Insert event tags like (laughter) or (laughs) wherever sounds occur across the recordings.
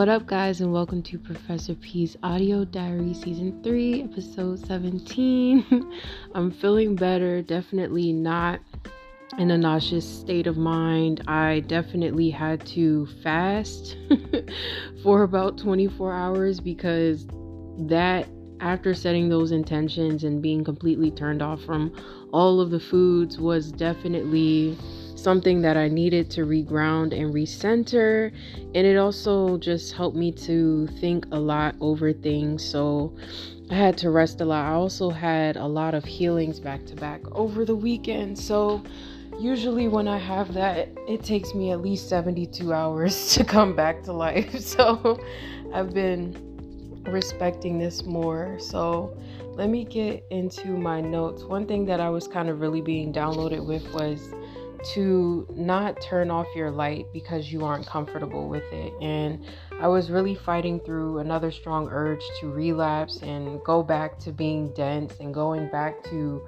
What up, guys, and welcome to Professor P's Audio Diary Season 3, Episode 17. (laughs) I'm feeling better, definitely not in a nauseous state of mind. I definitely had to fast (laughs) for about 24 hours because that, after setting those intentions and being completely turned off from all of the foods, was definitely something that I needed to reground and recenter. And it also just helped me to think a lot over things. So I had to rest a lot. I also had a lot of healings back to back over the weekend. So usually when I have that, it takes me at least 72 (laughs) hours to come back to life. (laughs) So I've been respecting this more. So let me get into my notes. One thing that I was kind of really being downloaded with was to not turn off your light because you aren't comfortable with it. And I was really fighting through another strong urge to relapse and go back to being dense and going back to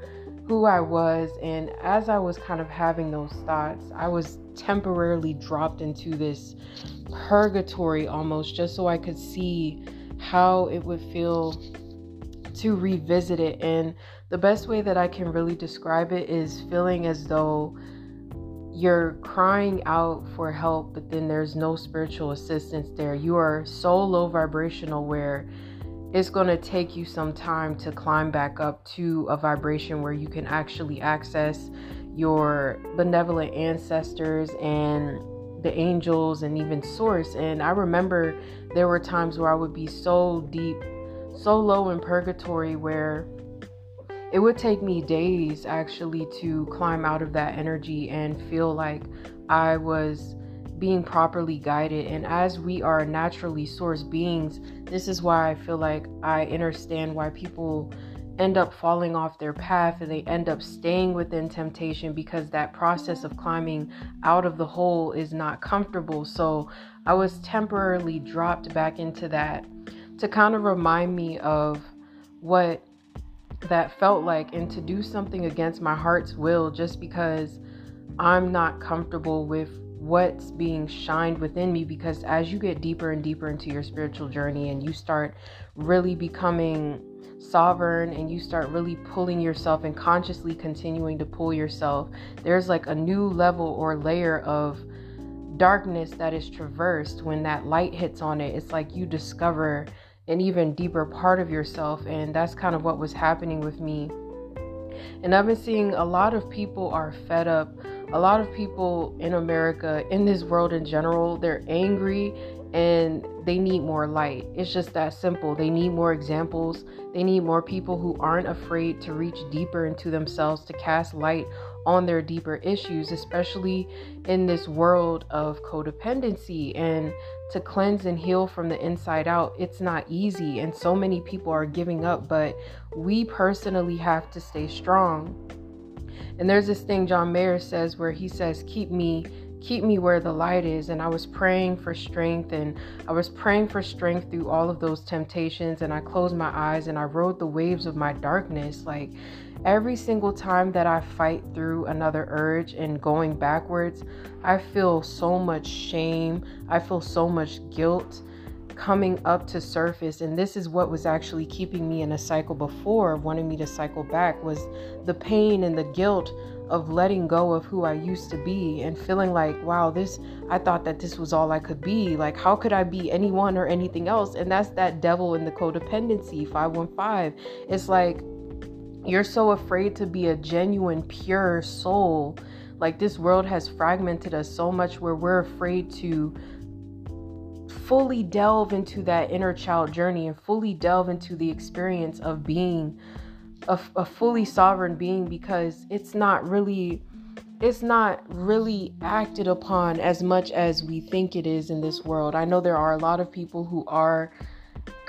who I was. And as I was kind of having those thoughts, I was temporarily dropped into this purgatory almost just so I could see how it would feel to revisit it. And the best way that I can really describe it is feeling as though you're crying out for help, but then there's no spiritual assistance there. You are so low vibrational where it's going to take you some time to climb back up to a vibration where you can actually access your benevolent ancestors and the angels and even source. And I remember there were times where I would be so deep, so low in purgatory where it would take me days actually to climb out of that energy and feel like I was being properly guided. And as we are naturally source beings, this is why I feel like I understand why people end up falling off their path and they end up staying within temptation because that process of climbing out of the hole is not comfortable. So I was temporarily dropped back into that to kind of remind me of what that felt like and to do something against my heart's will just because I'm not comfortable with what's being shined within me because as you get deeper and deeper into your spiritual journey and you start really becoming sovereign and you start really pulling yourself and consciously continuing to pull yourself there's like a new level or layer of darkness that is traversed when that light hits on it. It's like you discover an even deeper part of yourself. And that's kind of what was happening with me. And I've been seeing a lot of people are fed up. A lot of people in America, in this world in general, they're angry and they need more light. It's just that simple. They need more examples. They need more people who aren't afraid to reach deeper into themselves to cast light on their deeper issues, especially in this world of codependency and to cleanse and heal from the inside out. It's not easy, and so many people are giving up, but we personally have to stay strong. And there's this thing John Mayer says where he says, Keep me keep me where the light is. And I was praying for strength and I was praying for strength through all of those temptations. And I closed my eyes and I rode the waves of my darkness. Like every single time that I fight through another urge and going backwards, I feel so much shame. I feel so much guilt coming up to surface and this is what was actually keeping me in a cycle before wanting me to cycle back was the pain and the guilt of letting go of who I used to be and feeling like, wow, this, I thought that this was all I could be. Like, how could I be anyone or anything else? And that's that devil in the codependency 515. It's like, you're so afraid to be a genuine, pure soul. Like, this world has fragmented us so much where we're afraid to fully delve into that inner child journey and fully delve into the experience of being a, a fully sovereign being because it's not really it's not really acted upon as much as we think it is in this world. I know there are a lot of people who are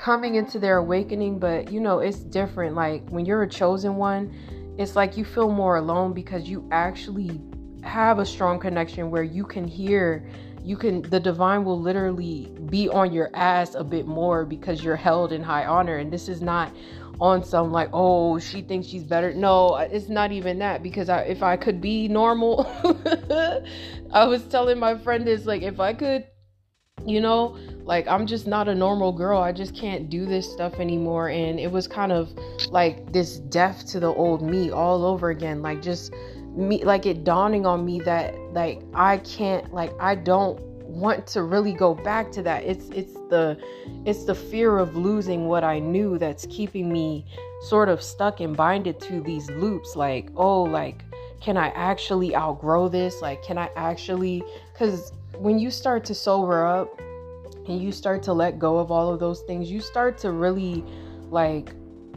coming into their awakening, but you know, it's different. Like when you're a chosen one, it's like you feel more alone because you actually have a strong connection where you can hear you can the divine will literally be on your ass a bit more because you're held in high honor and this is not on some like oh she thinks she's better no it's not even that because I, if i could be normal (laughs) i was telling my friend this like if i could you know? Like i'm just not a normal girl. I just can't do this stuff anymore. And it was kind of like this death to the old me all over again. Like just me like it dawning on me that like i can't like i don't want to really go back to that. It's it's the it's the fear of losing what i knew that's keeping me sort of stuck and binded to these loops. Like oh like can i actually outgrow this? Like can i actually because when you start to sober up and you start to let go of all of those things, you start to really like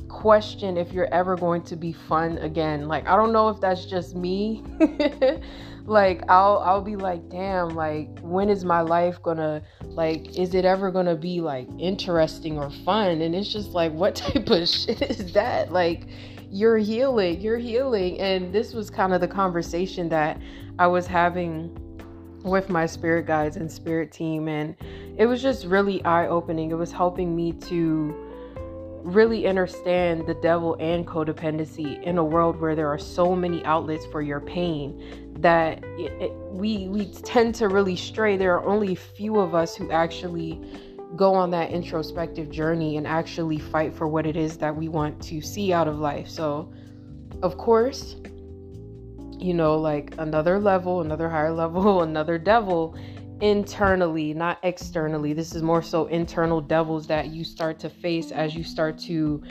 question if you're ever going to be fun again. Like I don't know if that's just me. (laughs) like I'll I'll be like, "Damn, like when is my life going to like is it ever going to be like interesting or fun?" And it's just like, "What type of (laughs) shit is that?" Like you're healing, you're healing. And this was kind of the conversation that I was having with my spirit guides and spirit team and it was just really eye-opening. It was helping me to really understand the devil and codependency in a world where there are so many outlets for your pain that it, it, we we tend to really stray. There are only few of us who actually go on that introspective journey and actually fight for what it is that we want to see out of life. So of course you know, like another level, another higher level, (laughs) another devil internally, not externally. This is more so internal devils that you start to face as you start to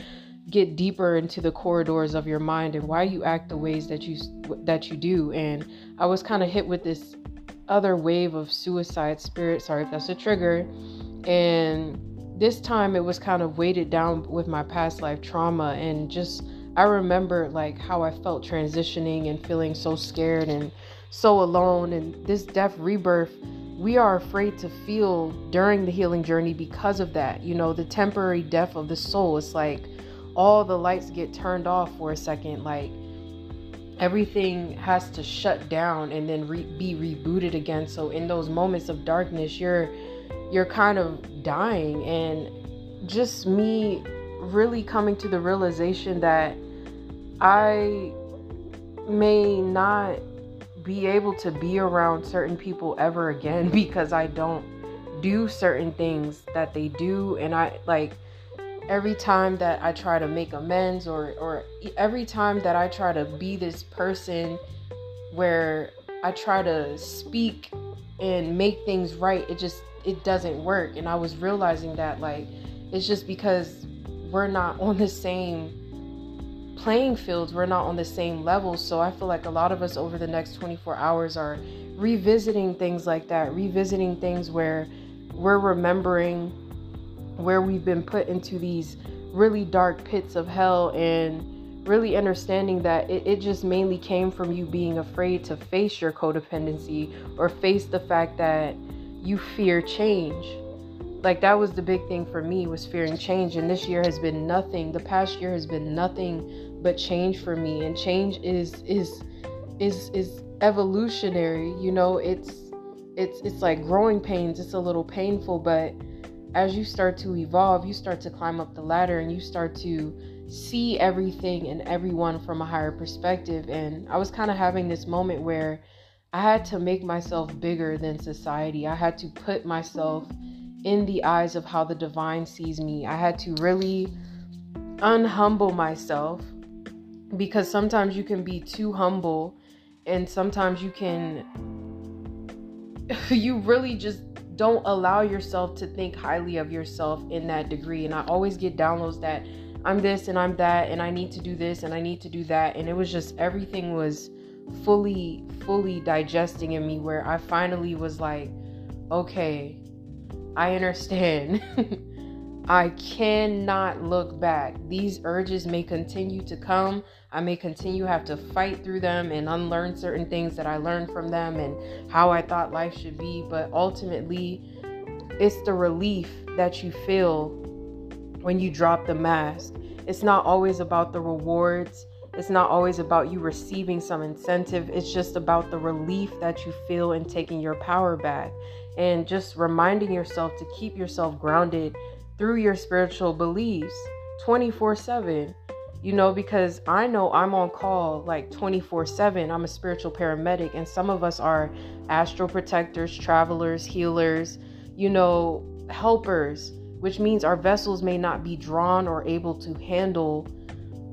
get deeper into the corridors of your mind and why you act the ways that you that you do. And I was kind of hit with this other wave of suicide spirit. Sorry if that's a trigger. And this time it was kind of weighted down with my past life trauma and just I remember like how I felt transitioning and feeling so scared and so alone. And this death rebirth, we are afraid to feel during the healing journey because of that. You know, the temporary death of the soul. It's like all the lights get turned off for a second. Like everything has to shut down and then re- be rebooted again. So in those moments of darkness, you're you're kind of dying and just me really coming to the realization that I may not be able to be around certain people ever again (laughs) because I don't do certain things that they do. And I like every time that I try to make amends or or every time that I try to be this person where I try to speak and make things right it just it doesn't work. And I was realizing that like it's just because we're not (laughs) on the same playing fields, we're not on the same level. So I feel like a lot of us over the next 24 hours are revisiting things like that, revisiting things where we're remembering where we've been put into these really dark pits of hell and really understanding that it, it just mainly came from you being afraid to face your codependency or face the fact that you fear change. Like that was the big thing for me was fearing change. And this year has been nothing. The past year has been nothing but change for me and change is is is is evolutionary you know? It's it's it's like growing pains it's a little painful but as you start to evolve you start to climb up the ladder and you start to see everything and everyone from a higher perspective and i was kind of having this moment where i had to make myself bigger than society. I had to put myself in the eyes of how the divine sees me. I had to really unhumble myself because sometimes you can be too humble and sometimes you can (laughs) you really just don't allow yourself to think highly of yourself in that degree. And i always get downloads that i'm this and i'm that and i need to do this and i need to do that. And it was just everything was fully fully digesting in me where i finally was like okay i understand (laughs) I cannot look back. These urges may continue to come. I may continue have to fight through them and unlearn certain things that I learned from them and how I thought life should be, but ultimately it's the relief that you feel when you drop the mask. It's not always about the rewards. It's not always about you receiving some incentive. It's just about the relief that you feel in taking your power back and just reminding yourself to keep yourself grounded through your spiritual beliefs 24 7 you know because i know i'm on call like 24 7 i'm a spiritual paramedic and some of us are astral protectors travelers healers you know, helpers, which means our vessels may not be drawn or able to handle,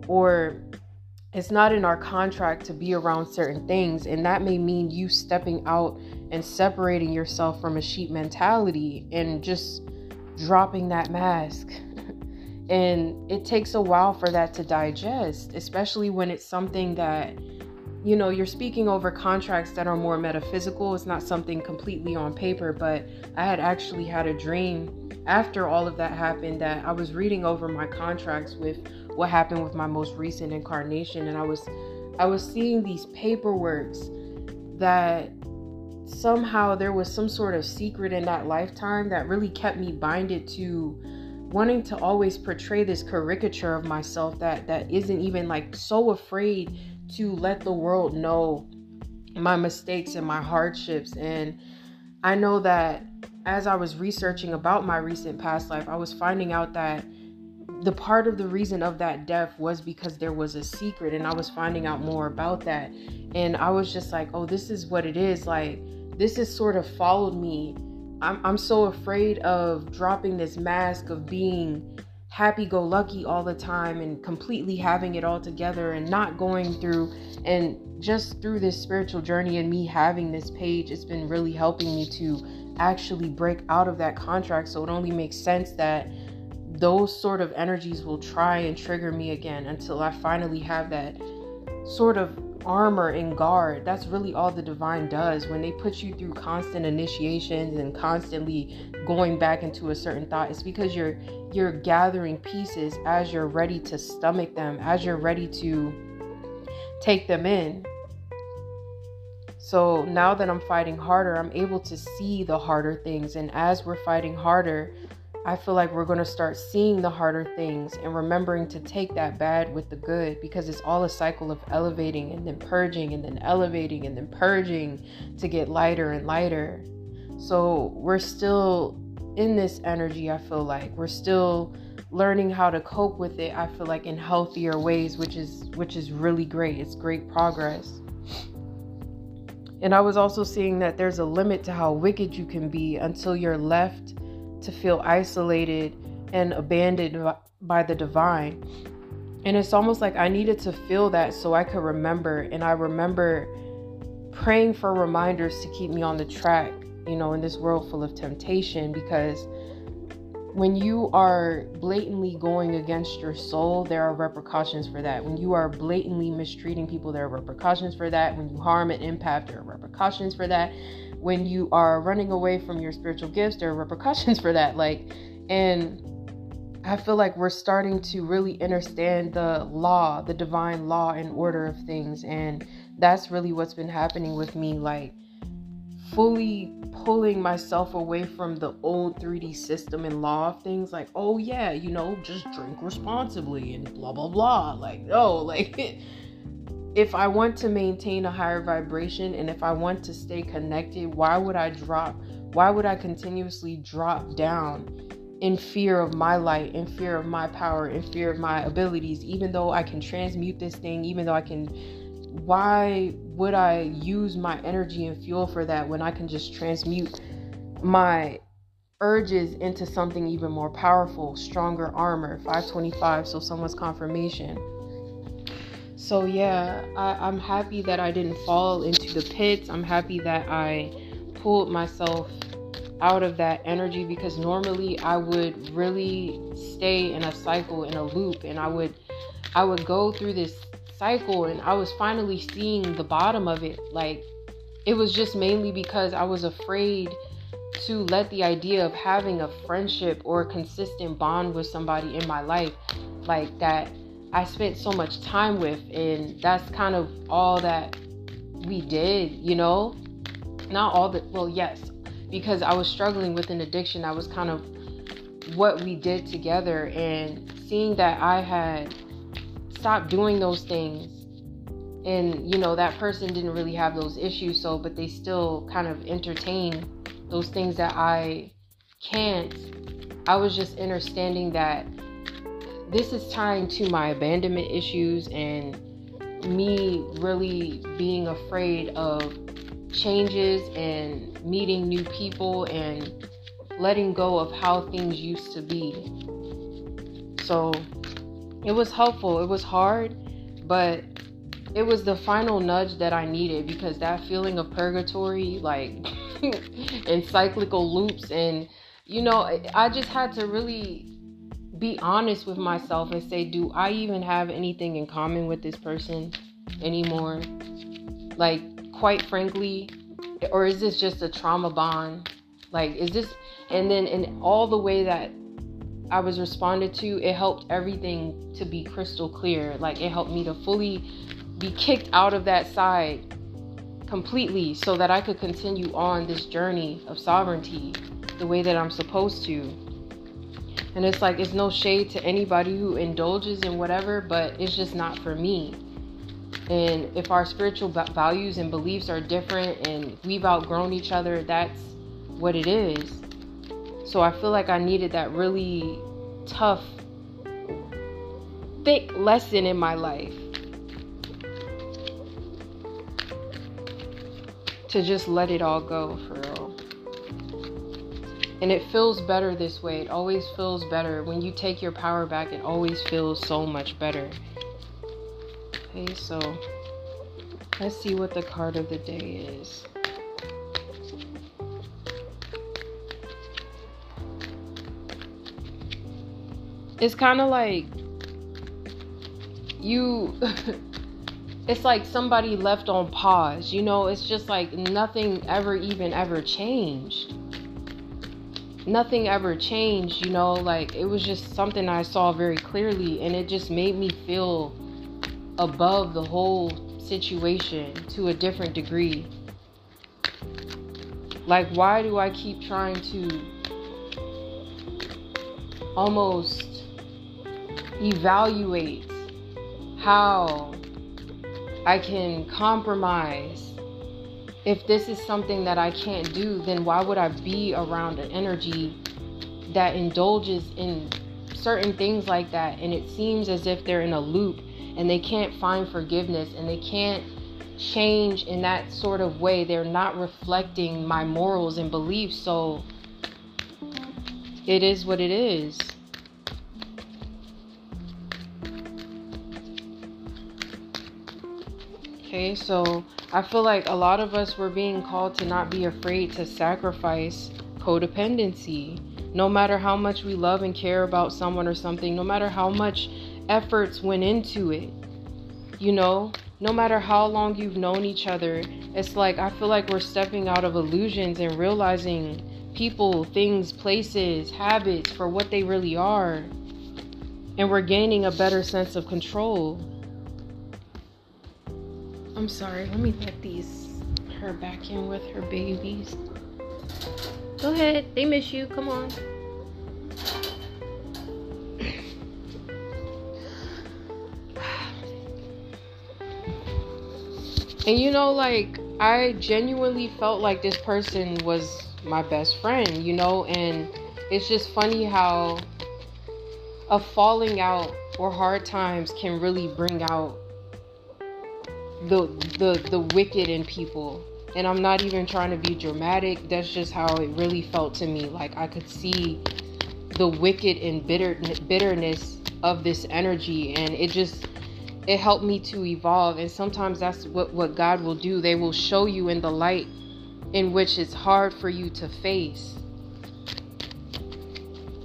or it's not in our contract to be around certain things. And that may mean you stepping out and separating yourself from a sheep mentality and just dropping that mask. and it takes a while for that to digest, especially when it's something that you know, you're speaking over contracts that are more metaphysical. It's not something completely on paper, but I had actually had a dream after all of that happened that I was reading over my contracts with what happened with my most recent incarnation and I was I was seeing these paperworks that somehow there was some sort of secret in that lifetime that really kept me binded to wanting to always portray this caricature of myself that that isn't even like so afraid to let the world know my mistakes and my hardships. And I know that as I was researching about my recent past life, I was finding out that the part of the reason of that death was because there was a secret, and I was finding out more about that. And I was just like, oh, this is what it is. Like, this has sort of followed me. I'm, I'm so afraid of dropping this mask of being happy go lucky all the time and completely having it all together and not going through and just through this spiritual journey and me having this page it's been really helping me to actually break out of that contract so it only makes sense that those sort of energies will try and trigger me again until I finally have that sort of armor and guard. That's really all the divine does. When they put you through constant initiations and constantly going back into a certain thought, it's because you're you're gathering pieces as you're ready to stomach them, as you're ready to take them in. So now that I'm fighting harder, I'm able to see the harder things. And as we're fighting harder, I feel like we're going to start seeing the harder things and remembering to take that bad with the good because it's all a cycle of elevating and then purging and then elevating and then purging to get lighter and lighter. So we're still in this energy, I feel like. We're still learning how to cope with it, I feel like in healthier ways, which is which is really great. It's great progress. And I was also seeing that there's a limit to how wicked you can be until you're left to feel isolated and abandoned by the divine. And it's almost like I needed to feel that so I could remember. And I remember praying for reminders to keep me on the track, you know, in this world full of temptation. Because when you are blatantly going against your soul, there are repercussions for that. When you are blatantly mistreating people, there are repercussions for that. When you harm an empath, there are repercussions for that when you are running away from your spiritual gifts, there are repercussions for that. Like, and I feel like we're starting to really understand the law, the divine law and order of things. And that's really what's been happening with me. Like, fully pulling myself away from the old 3D system and law of things. Like, oh, yeah, you know, just drink responsibly and blah, blah, blah. Like, (laughs) no, like, if I want to maintain a higher vibration and if I want to stay connected, why would I drop? Why would I continuously drop down in fear of my light, in fear of my power, in fear of my abilities, even though I can transmute this thing, even though I can? Why would I use my energy and fuel for that when I can just transmute my urges into something even more powerful, stronger armor? 525, so someone's confirmation so yeah I, am happy that i didn't fall into the pits i'm happy that i pulled myself out of that energy because normally i would really stay in a cycle in a loop and i would i would go through this cycle and i was finally seeing the bottom of it like it was just mainly because i was afraid to let the idea of having a friendship or a consistent bond with somebody in my life like that I spent so much time with, and that's kind of all that we did, you know? Not all that, well, yes, because I was struggling with an addiction. That was kind of what we did together, and seeing that I had stopped doing those things and you know that person didn't really have those issues so but they still kind of entertain those things that i can't i was just understanding that this is tying to my abandonment issues and me really being afraid of changes and meeting new people and letting go of how things used to be. So it was helpful. It was hard, but it was the final nudge that I needed because that feeling of purgatory, like (laughs) in cyclical loops, and you know, I just had to really be honest with myself and say, do I even have anything in common with this person anymore? Like, quite frankly, or is this just a trauma bond? Like, is this, and then in all the way that I was responded to, it helped everything to be crystal clear. Like, it helped me to fully be kicked out of that side completely so that I could continue on this journey of sovereignty the way that I'm supposed to. And it's like, it's no shade to anybody who indulges in whatever, but it's just not for me. And if our spiritual values and beliefs are different and we've outgrown each other, that's what it is. So I feel like I needed that really tough, thick lesson in my life to just let it all go for real. And it feels better this way. It always feels better. When you take your power back, it always feels so much better. Okay, so let's see what the card of the day is. It's kind of like you (laughs) it's like somebody left on pause. You know, it's just like nothing ever even ever changed. Nothing ever changed, you know, like it was just something I saw very clearly and it just made me feel above the whole situation to a different degree. Like, why do I keep trying to almost evaluate how I can compromise. If this is something that I can't do, then why would I be around an energy that indulges in certain things like that? And it seems as if they're in a loop and they can't find forgiveness and they can't change in that sort of way. They're not reflecting my morals and beliefs. So it is what it is. Okay, so I feel like a lot of us were being called to not be afraid to sacrifice codependency. No matter how much we love and care about someone or something, no matter how much efforts went into it, you know, no matter how long you've known each other, it's like I feel like we're stepping out of illusions and realizing people, things, places, habits for what they really are. And we're gaining a better sense of control. I'm sorry, let me let these her back in with her babies. Go ahead, they miss you. Come on. And you know, like, I genuinely felt like this person was my best friend, you know, and it's just funny how a falling out or hard times can really bring out the the the wicked in people. And i'm not even trying to be dramatic. That's just how it really felt to me. Like i could see the wicked and bitter bitterness of this energy. And it just it helped me to evolve. And sometimes that's what what god will do. They will show you in the light in which it's hard for you to face.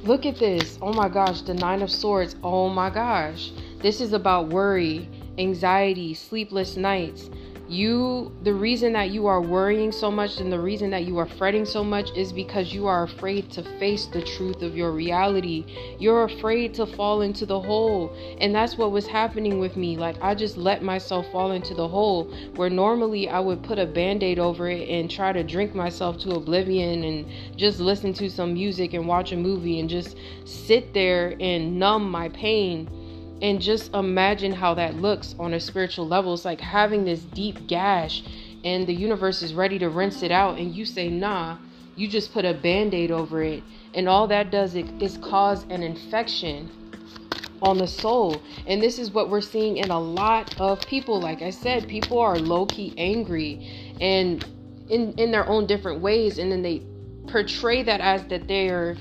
Look at this. Oh my gosh the nine of swords. Oh my gosh. This is about worry anxiety, sleepless nights. You, the reason that you are worrying so much and the reason that you are fretting so much is because you are afraid to face the truth of your reality. You're afraid to fall into the hole. And that's what was happening with me. Like, I just let myself fall into the hole where normally I would put a band aid over it and try to drink myself to oblivion and just listen to some music and watch a movie and just sit there and numb my pain and just imagine how that looks on a spiritual level. It's like having this deep gash and the universe is ready to rinse it out, and you say, nah, you just put a band aid over it. And all that does is cause an infection on the soul. And this is what we're seeing in a lot of people. Like I said, people are low key angry and in, in their own different ways, and then they portray that as that they're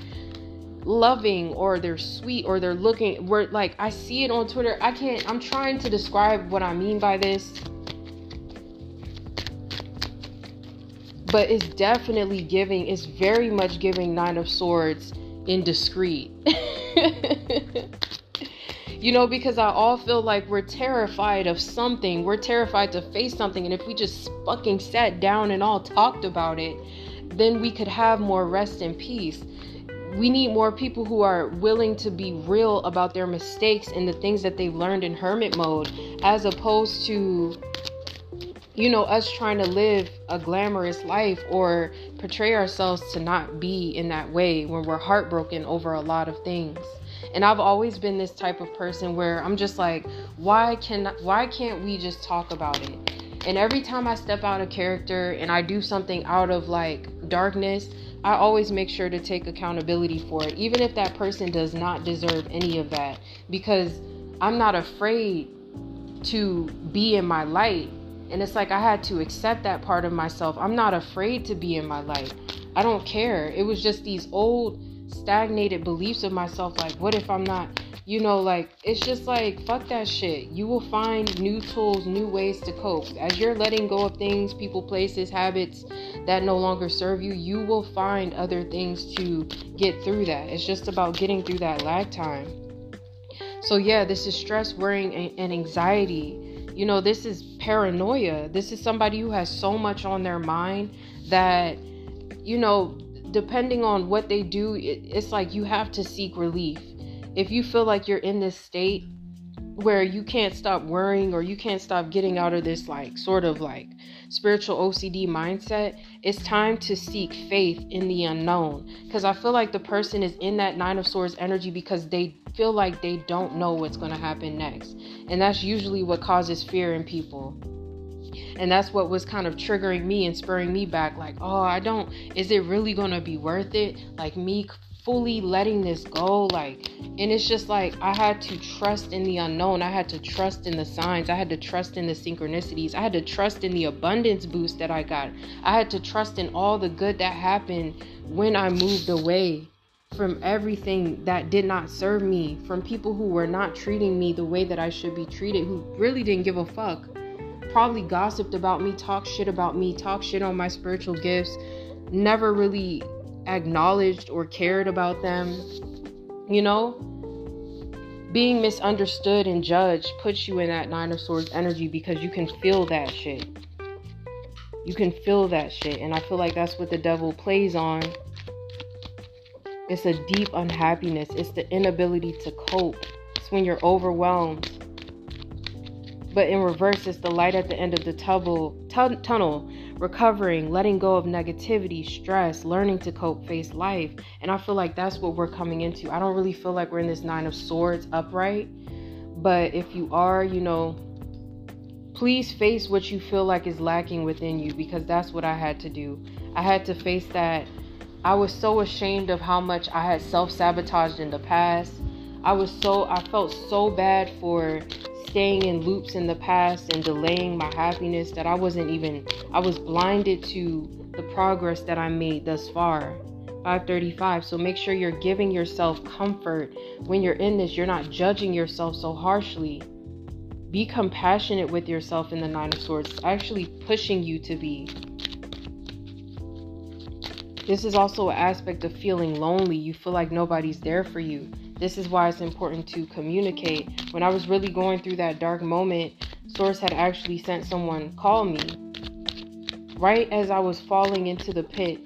loving or they're sweet or they're looking where like I see it on Twitter. I can't I'm trying to describe what I mean by this. But it's definitely giving, it's very much giving Nine of Swords indiscreet. (laughs) you know, because I all feel like we're terrified of something. We're terrified to face something. And if we just fucking sat down and all talked about it, then we could have more rest and peace we need more people who are willing to be real about their mistakes and the things that they've learned in hermit mode as opposed to you know us trying to live a glamorous life or portray ourselves to not be in that way when we're heartbroken over a lot of things. And I've always been this type of person where I'm just like why can why can't we just talk about it? And every time I step out of character and I do something out of like darkness I always make sure to take accountability for it, even if that person does not deserve any of that, because I'm not afraid to be in my light. And it's like I had to accept that part of myself. I'm not afraid to be in my light. I don't care. It was just these old stagnated beliefs of myself like, what if I'm not you know, like it's just like fuck that shit. You will find new tools, new ways to cope. As you're letting go of things, people, places, habits that no longer serve you, you will find other things to get through that. It's just about getting through that lag time. So yeah, this is stress, worrying, and anxiety. You know, this is paranoia. This is somebody who has so much on their mind that you know, depending on what they do, it's like you have to seek relief if you feel like you're in this state where you can't stop worrying or you can't stop getting out of this like sort of like spiritual OCD mindset, it's time to seek faith in the unknown. Because I feel like the person is in that Nine of Swords energy because they feel like they don't know what's going to happen next. And that's usually what causes fear in people. And that's what was kind of triggering me and spurring me back like, oh, I don't, is it really going to be worth it? Like me fully letting this go like and it's just like i had to trust in the unknown. I had to trust in the signs. I had to trust in the synchronicities. I had to trust in the abundance boost that i got. I had to trust in all the good that happened when i moved away from everything that did not serve me from people who were not treating me the way that i should be treated who really didn't give a fuck. Probably gossiped about me talked shit about me talked shit on my spiritual gifts never really acknowledged or cared about them. You know, being misunderstood and judged puts you in that Nine of Swords energy because you can feel that shit. You can feel that shit. And I feel like that's what the devil plays on. It's a deep unhappiness, it's the inability to cope. It's when you're overwhelmed. But in reverse, it's the light at the end of the tunnel, t- tunnel recovering, letting go of negativity, stress, learning to cope, face life. And I feel like that's what we're coming into. I don't really feel like we're in this nine of swords upright. But if you are, you know, please face what you feel like is lacking within you because that's what I had to do. I had to face that. I was so ashamed of how much I had self sabotaged in the past. I was so, I felt so bad for staying in loops in the past and delaying my happiness that I wasn't even I was blinded to the progress that I made thus far. 535. So make sure you're giving yourself comfort when you're in this. You're not judging yourself so harshly. Be compassionate with yourself in the Nine of Swords. It's actually pushing you to be. This is also an aspect of feeling lonely. You feel like nobody's there for you. This is why it's important to communicate. When I was really going through that dark moment, Source had actually sent someone call me right as I was falling into the pit.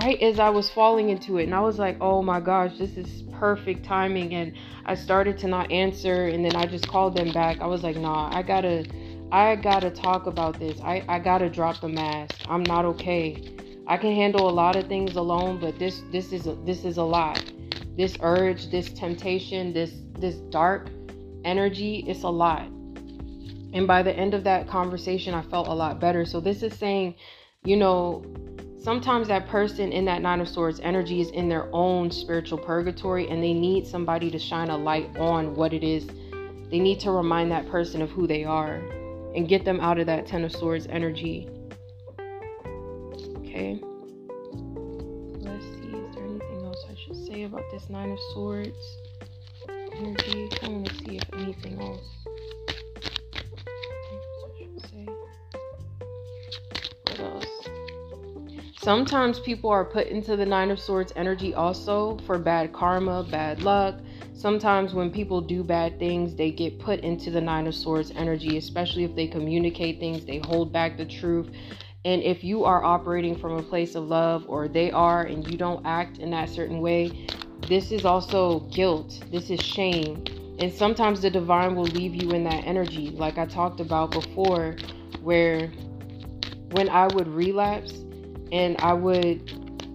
Right as I was falling into it. And I was like, oh my gosh, this is perfect timing. And I started to not answer. And then I just called them back. I was like, nah, I gotta. I gotta talk about this. I, I gotta drop the mask. I'm not okay. I can handle a lot of things alone, but this this is a, this is a lot this urge, this temptation, this this dark energy, it's a lot. And by the end of that conversation, I felt a lot better. So this is saying, you know, sometimes that person in that nine of swords energy is in their own spiritual purgatory and they need somebody to shine a light on what it is. They need to remind that person of who they are and get them out of that ten of swords energy. Okay. About this Nine of Swords energy. I want to see if anything else. Sometimes people are put into the Nine of Swords energy also for bad karma, bad luck. Sometimes when people do bad things, they get put into the Nine of Swords energy, especially if they communicate things, they hold back the truth. And if you are operating from a place of love, or they are, and you don't act in that certain way, this is also guilt. This is shame. And sometimes the divine will leave you in that energy, like I talked about before, where when I would relapse and I would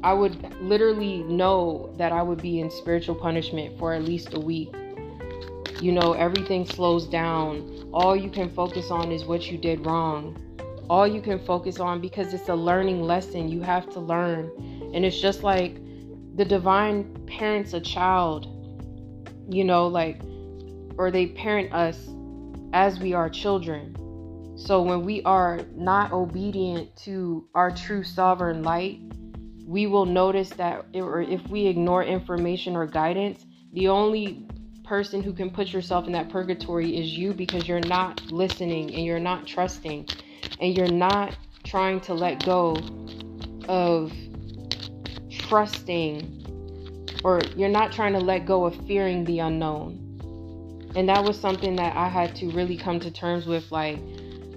I would literally know that I would be in spiritual punishment for at least a week. You know, everything slows down. All you can focus on is what you did wrong all you can focus on because it's a learning lesson you have to learn. And it's just like the divine parents a child, you know, like, or they parent us as we are children. So when we are not obedient to our true sovereign light, we will notice that if we ignore information or guidance, the only person who can put yourself in that purgatory is you because you're not listening and you're not trusting and you're not trying to let go of trusting or you're not trying to let go of fearing the unknown. And that was something that I had to really come to terms with like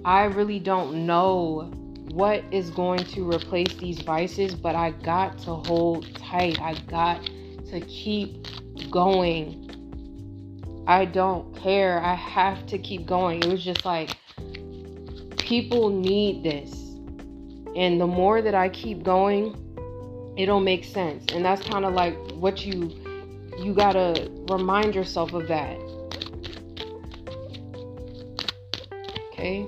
I really don't know what is going to replace these vices, but I got to hold tight. I got to keep going. I don't care. I have to keep going. It was just like people need this. And the more that I keep going, it'll make sense. And that's kind of like what you you got to remind yourself of that. Okay?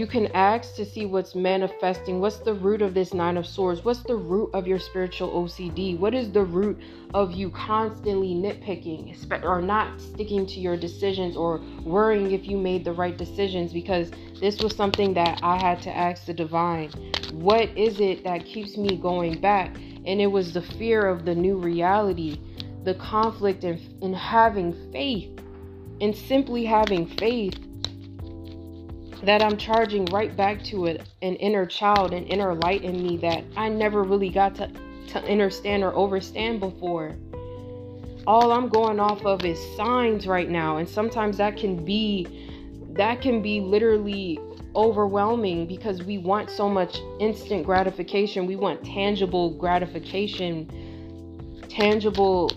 You can ask to see what's manifesting. What's the root of this Nine of Swords? What's the root of your spiritual OCD? What is the root of you constantly nitpicking or not sticking to your decisions or worrying if you made the right decisions? Because this was something that I had to ask the divine. What is it that keeps me going back? And it was the fear of the new reality, the conflict in, in having faith, and simply having faith that I'm charging right back to it an inner child, an inner light in me that I never really got to, to understand or overstand before. All I'm going off of is signs right now, and sometimes that can be that can be literally overwhelming because we want so much instant gratification. We want tangible gratification, tangible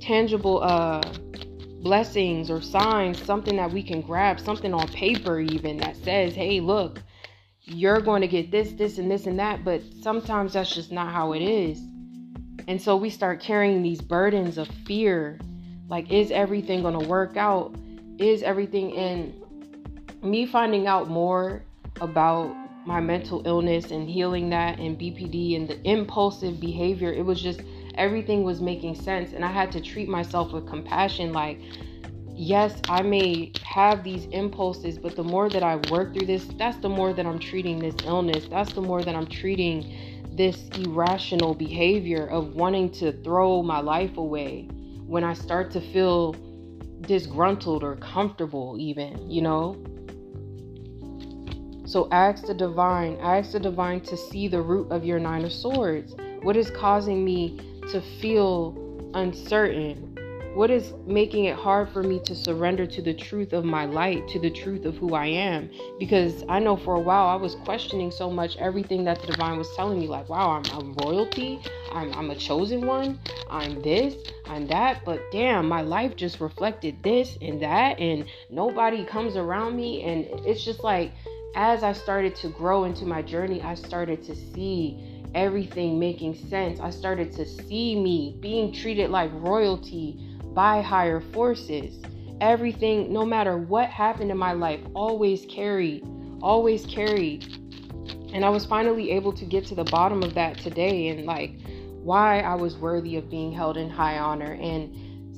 tangible uh blessings or signs, something that we can grab, something on paper even that says, hey, look, you're going to get this, this, and this, and that. But sometimes that's just not how it is. And so we start carrying these burdens of fear. Like, is everything going to work out? Is everything in me finding out more about my mental illness and healing that and BPD and the impulsive behavior? It was just everything was making sense and I had to treat myself with compassion like yes, I may have these impulses, but the more that I work through this, that's the more that I'm treating this illness. That's the more that I'm treating this irrational behavior of wanting to throw my life away when I start to feel disgruntled or comfortable, even, you know? So ask the divine, ask the divine to see the root of your nine of swords. What is causing me to feel uncertain? What is making it hard for me to surrender to the truth of my light, to the truth of who I am? Because I know for a while I was questioning so much everything that the divine was telling me, like, wow, I'm, I'm royalty, I'm, I'm a chosen one, I'm this, I'm that, but damn, my life just reflected this and that, and nobody comes around me. And it's just like, as I started to grow into my journey, I started to see everything making sense. I started to see me being treated like royalty by higher forces. Everything, no matter what happened in my life, always carried, always carried. And I was finally able to get to the bottom of that today and like why I was worthy of being held in high honor. And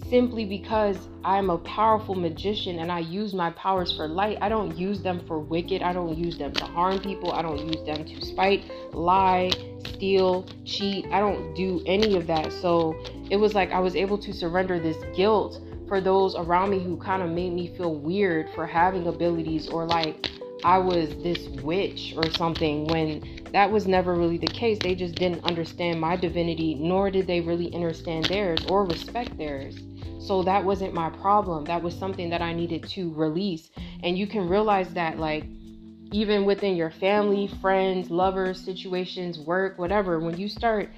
simply because I'm a powerful magician and I use my powers for light. I don't use them for wicked. I don't use them to harm people. I don't use them to spite, lie, steal, cheat. I don't do any of that. So it was like I was able to surrender this guilt for those around me who kind of made me feel weird for having abilities or like I was this witch or something when that was never really the case. They just didn't understand my divinity, nor did they really understand theirs or respect theirs. So that wasn't my problem. That was something that I needed to release. And you can realize that, like, even within your family, friends, lovers, situations, work, whatever, when you start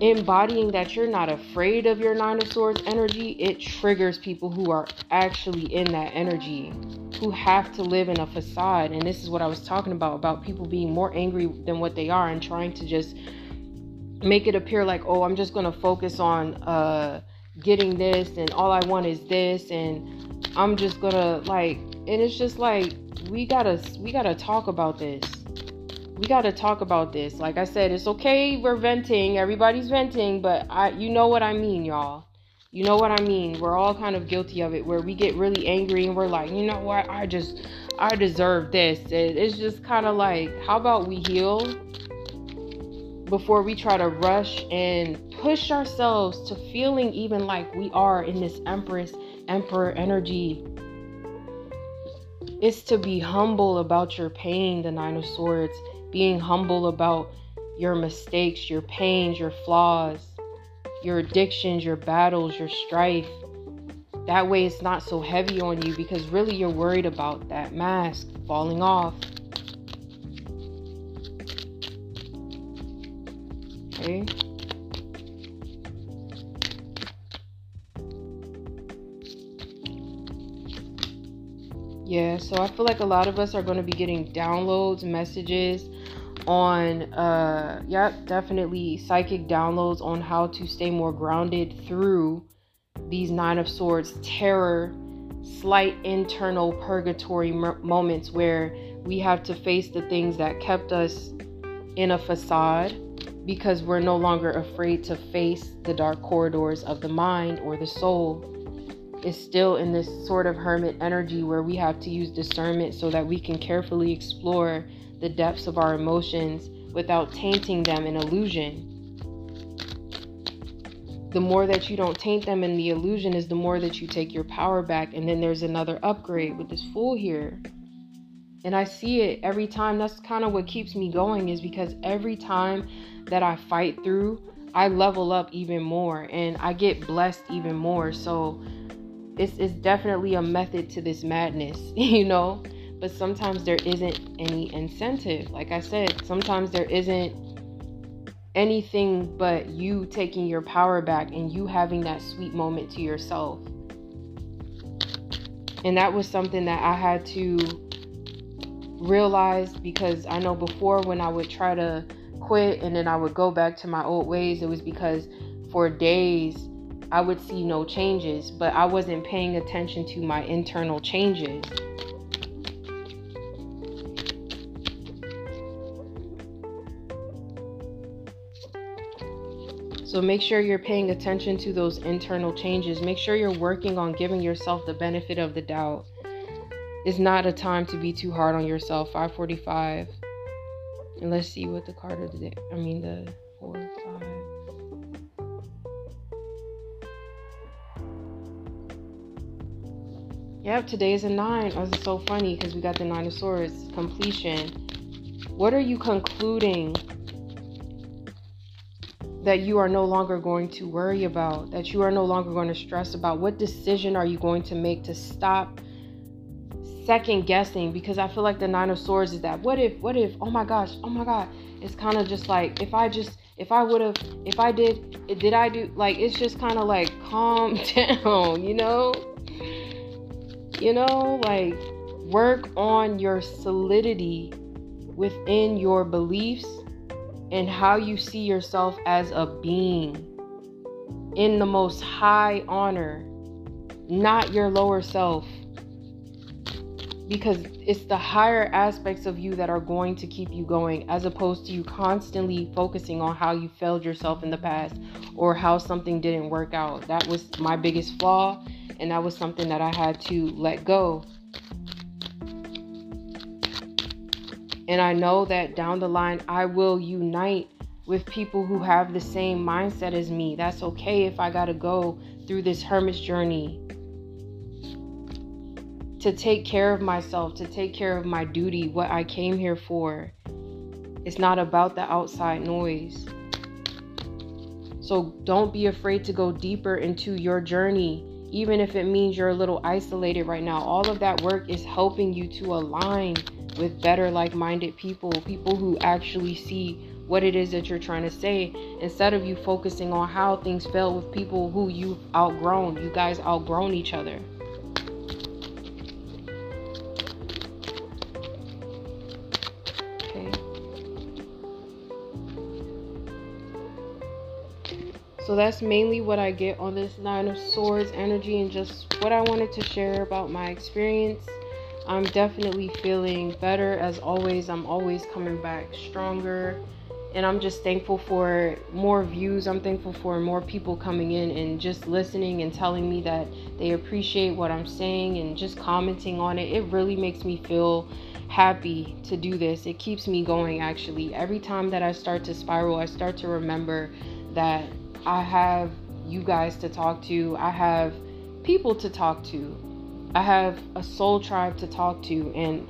embodying that you're not afraid of your nine of swords energy, it triggers people who are actually in that energy, who have to live in a facade. And this is what I was talking about about people being more angry than what they are and trying to just make it appear like, oh, I'm just going to focus on uh, getting this and all I want is this and I'm just going to like, and it's just like, we gotta we gotta talk about this we got to talk about this. Like I said, it's okay. We're venting. Everybody's venting, but I, you know what I mean, y'all. You know what I mean. We're all kind of guilty of it, where we get really angry and we're like, you know what? I just, I deserve this. It's just kind of like, how about we heal before we try to rush and push ourselves to feeling even like we are in this Empress, Emperor energy it's to be humble about your pain, the Nine of Swords being humble about your mistakes, your pains, your flaws, your addictions, your battles, your strife. That way it's not so heavy on you because really you're worried about that mask falling off. Okay? Yeah, so I feel like a lot of us are going to be getting downloads, messages on uh yep definitely psychic downloads on how to stay more grounded through these nine of swords terror slight internal purgatory m- moments where we have to face the things that kept us in a facade because we're no longer afraid to face the dark corridors of the mind or the soul is still in this sort of hermit energy where we have to use discernment so that we can carefully explore the depths of our emotions without tainting them in illusion. The more that you don't taint them in the illusion is the more that you take your power back. And then there's another upgrade with this fool here. And I see it every time. That's kind of what keeps me going, is because every time that I fight through, I level up even more and I get blessed even more. So it's, it's definitely a method to this madness, (laughs) you know? But sometimes there isn't any incentive. Like I said, sometimes there isn't anything but you taking your power back and you having that sweet moment to yourself. And that was something that I had to realize because I know before when I would try to quit and then I would go back to my old ways, it was because for days I would see no changes, but I wasn't paying attention to my internal changes. So make sure you're paying attention to those internal changes. Make sure you're working on giving yourself the benefit of the doubt. It's not a time to be too hard on yourself. 545. And let's see what the card of the day. I mean the four, five. Yep, today is a nine. Oh, this is so funny because we got the nine of swords. Completion. What are you concluding that you are no longer going to worry about, that you are no longer going to stress about. What decision are you going to make to stop second guessing? Because I feel like the Nine of Swords is that what if, what if, oh my gosh, oh my God. It's kind of just like if I just, if I would have, if I did, did I do, like, it's just kind of like calm (laughs) down, you know? You know, like work on your solidity within your beliefs and how you see yourself as a being in the most high honor, not your lower self. because it's the higher aspects of you that are going to keep you going as opposed to you constantly focusing on how you failed yourself in the past or how something didn't work out. That was my biggest flaw and that was something that I had to let go. And I know that down the line I will unite with people who have the same mindset as me. That's okay if I got to go through this hermit's journey to take care of myself, to take care of my duty, what I came here for. It's not about the outside noise. So don't be afraid to go deeper into your journey, even if it means you're a little isolated right now. All of that work is helping you to align with better, like minded people, people who actually see what it is that you're trying to say instead of you focusing on how things felt with people who you've outgrown. You guys outgrown each other. Okay. So that's mainly what I get on this Nine of Swords energy and just what I wanted to share about my experience. I'm definitely feeling better as always. I'm always coming back stronger. And I'm just thankful for more views. I'm thankful for more people coming in and just listening and telling me that they appreciate what I'm saying and just commenting on it. It really makes me feel happy to do this. It keeps me going actually. Every time that I start to spiral, I start to remember that I have you guys to talk to. I have people to talk to. I have a soul tribe to talk to, and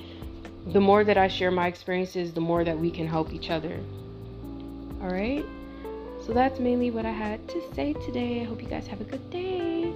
the more that I share my experiences, the more that we can help each other. All right? So that's mainly what I had to say today. I hope you guys have a good day.